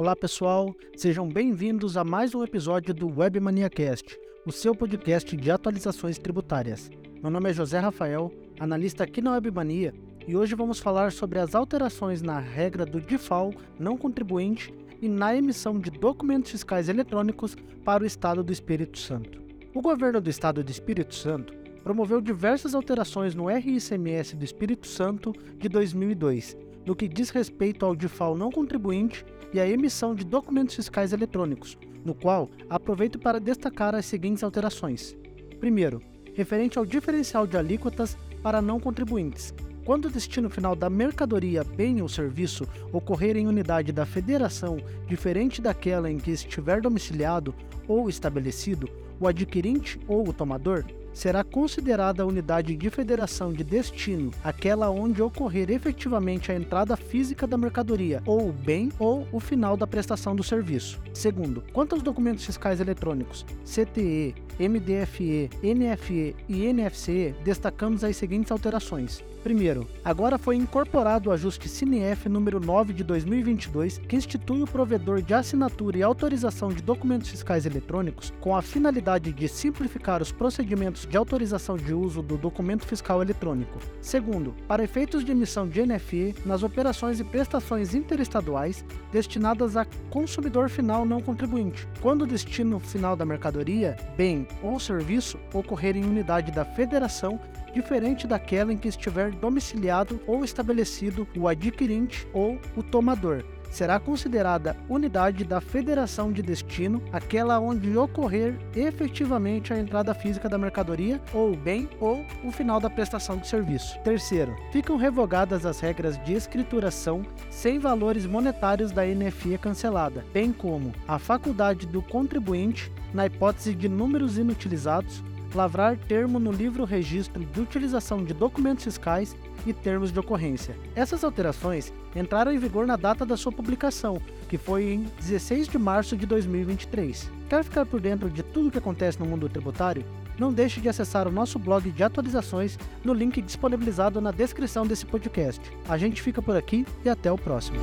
Olá pessoal, sejam bem-vindos a mais um episódio do WebManiaCast, o seu podcast de atualizações tributárias. Meu nome é José Rafael, analista aqui na Webmania, e hoje vamos falar sobre as alterações na regra do DIFAL não contribuinte e na emissão de documentos fiscais eletrônicos para o Estado do Espírito Santo. O governo do Estado do Espírito Santo promoveu diversas alterações no RICMS do Espírito Santo de 2002, no que diz respeito ao DIFAL não contribuinte e à emissão de documentos fiscais eletrônicos, no qual aproveito para destacar as seguintes alterações. Primeiro, referente ao diferencial de alíquotas para não contribuintes. Quando o destino final da mercadoria, bem ou serviço ocorrer em unidade da federação diferente daquela em que estiver domiciliado ou estabelecido, o adquirente ou o tomador será considerada a unidade de federação de destino aquela onde ocorrer efetivamente a entrada física da mercadoria, ou bem, ou o final da prestação do serviço. Segundo, quanto aos documentos fiscais eletrônicos, CTE, MDFE, NFE e NFCE, destacamos as seguintes alterações. Primeiro, agora foi incorporado o ajuste CINEF número 9 de 2022, que institui o provedor de assinatura e autorização de documentos fiscais eletrônicos com a finalidade de simplificar os procedimentos de autorização de uso do documento fiscal eletrônico. Segundo, para efeitos de emissão de NFE nas operações e prestações interestaduais destinadas a consumidor final não contribuinte, quando o destino final da mercadoria, bem ou serviço ocorrer em unidade da federação diferente daquela em que estiver domiciliado ou estabelecido o adquirente ou o tomador. Será considerada unidade da federação de destino aquela onde ocorrer efetivamente a entrada física da mercadoria ou bem ou o final da prestação de serviço. Terceiro, ficam revogadas as regras de escrituração sem valores monetários da NFE cancelada, bem como a faculdade do contribuinte, na hipótese de números inutilizados, lavrar termo no livro registro de utilização de documentos fiscais e termos de ocorrência. Essas alterações entraram em vigor na data da sua publicação, que foi em 16 de março de 2023. Quer ficar por dentro de tudo o que acontece no mundo tributário? Não deixe de acessar o nosso blog de atualizações no link disponibilizado na descrição desse podcast. A gente fica por aqui e até o próximo.